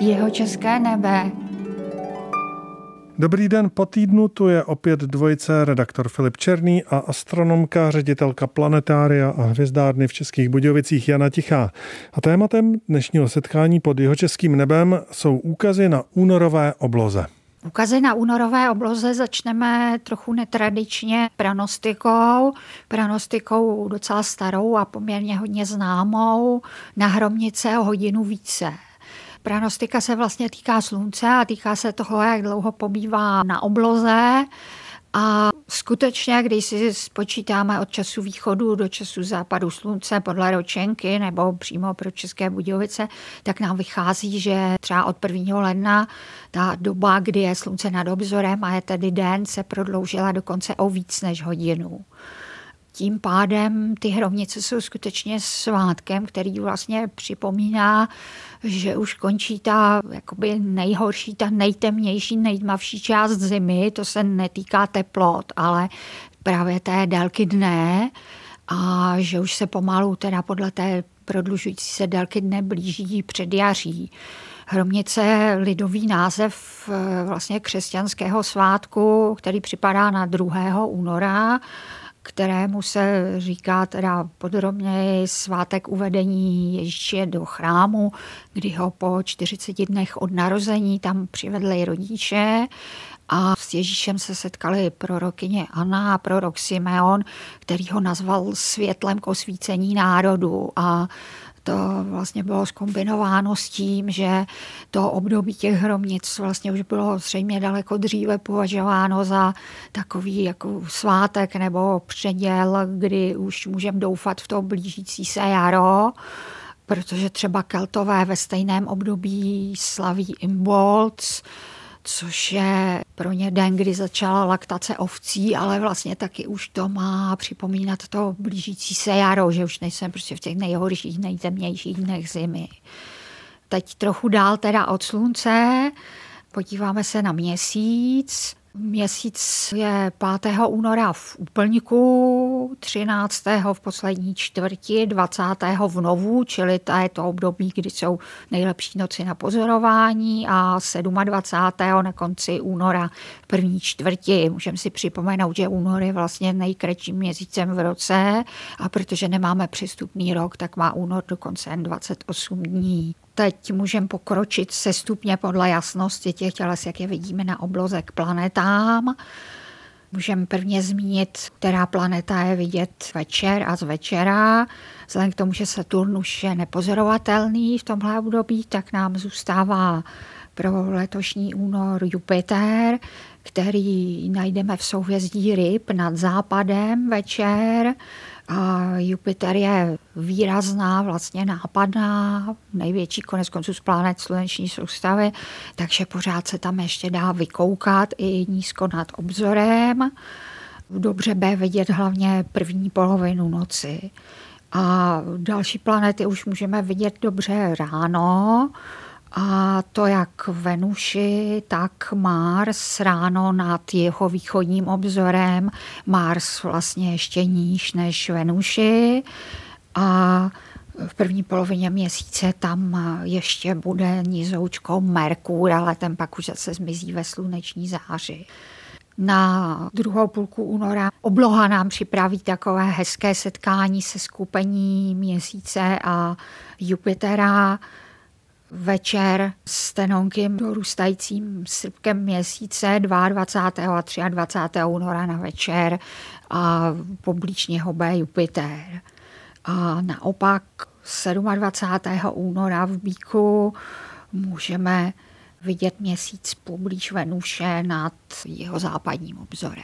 Jeho české nebe. Dobrý den, po týdnu tu je opět dvojice, redaktor Filip Černý a astronomka, ředitelka planetária a hvězdárny v Českých Budějovicích Jana Tichá. A tématem dnešního setkání pod jeho českým nebem jsou úkazy na únorové obloze. Ukazy na únorové obloze začneme trochu netradičně pranostikou, pranostikou docela starou a poměrně hodně známou, na hromnice o hodinu více. Pranostika se vlastně týká slunce a týká se toho, jak dlouho pobývá na obloze. A skutečně, když si spočítáme od času východu do času západu slunce podle ročenky nebo přímo pro České Budějovice, tak nám vychází, že třeba od 1. ledna ta doba, kdy je slunce nad obzorem a je tedy den, se prodloužila dokonce o víc než hodinu tím pádem ty hrovnice jsou skutečně svátkem, který vlastně připomíná, že už končí ta jakoby nejhorší, ta nejtemnější, nejtmavší část zimy. To se netýká teplot, ale právě té délky dne a že už se pomalu teda podle té prodlužující se délky dne blíží předjaří. Hromnice lidový název eh, vlastně křesťanského svátku, který připadá na 2. února kterému se říká teda podrobně svátek uvedení Ježíše do chrámu, kdy ho po 40 dnech od narození tam přivedli rodiče a s Ježíšem se setkali prorokyně Anna a prorok Simeon, který ho nazval světlem k osvícení národu. A to vlastně bylo skombinováno s tím, že to období těch hromnic vlastně už bylo zřejmě daleko dříve považováno za takový jako svátek nebo předěl, kdy už můžeme doufat v to blížící se jaro protože třeba Keltové ve stejném období slaví Imbolc, což je pro ně den, kdy začala laktace ovcí, ale vlastně taky už to má připomínat to blížící se jaro, že už nejsem prostě v těch nejhorších, nejtemnějších dnech zimy. Teď trochu dál teda od slunce, podíváme se na měsíc. Měsíc je 5. února v úplňku, 13. v poslední čtvrti, 20. v novu, čili to je to období, kdy jsou nejlepší noci na pozorování a 27. na konci února v první čtvrti. Můžeme si připomenout, že únor je vlastně nejkratším měsícem v roce a protože nemáme přestupný rok, tak má únor dokonce jen 28 dní. Teď můžeme pokročit se stupně podle jasnosti těch těles, jak je vidíme na obloze k planetám. Můžeme prvně zmínit, která planeta je vidět večer a z večera. Vzhledem k tomu, že Saturn už je nepozorovatelný v tomhle období, tak nám zůstává pro letošní únor Jupiter, který najdeme v souhvězdí ryb nad západem večer. A Jupiter je výrazná, vlastně nápadná, největší konec konců z planet sluneční soustavy, takže pořád se tam ještě dá vykoukat i nízko nad obzorem. Dobře bude vidět hlavně první polovinu noci. A další planety už můžeme vidět dobře ráno, a to jak Venuši, tak Mars ráno nad jeho východním obzorem. Mars vlastně ještě níž než Venuši. A v první polovině měsíce tam ještě bude nizoučko Merkur, ale ten pak už zase zmizí ve sluneční záři. Na druhou půlku února obloha nám připraví takové hezké setkání se skupení měsíce a Jupitera večer s tenonkým dorůstajícím srpkem měsíce 22. a 23. února na večer a poblíž něho bude Jupiter. A naopak 27. února v Bíku můžeme vidět měsíc poblíž Venuše nad jeho západním obzorem.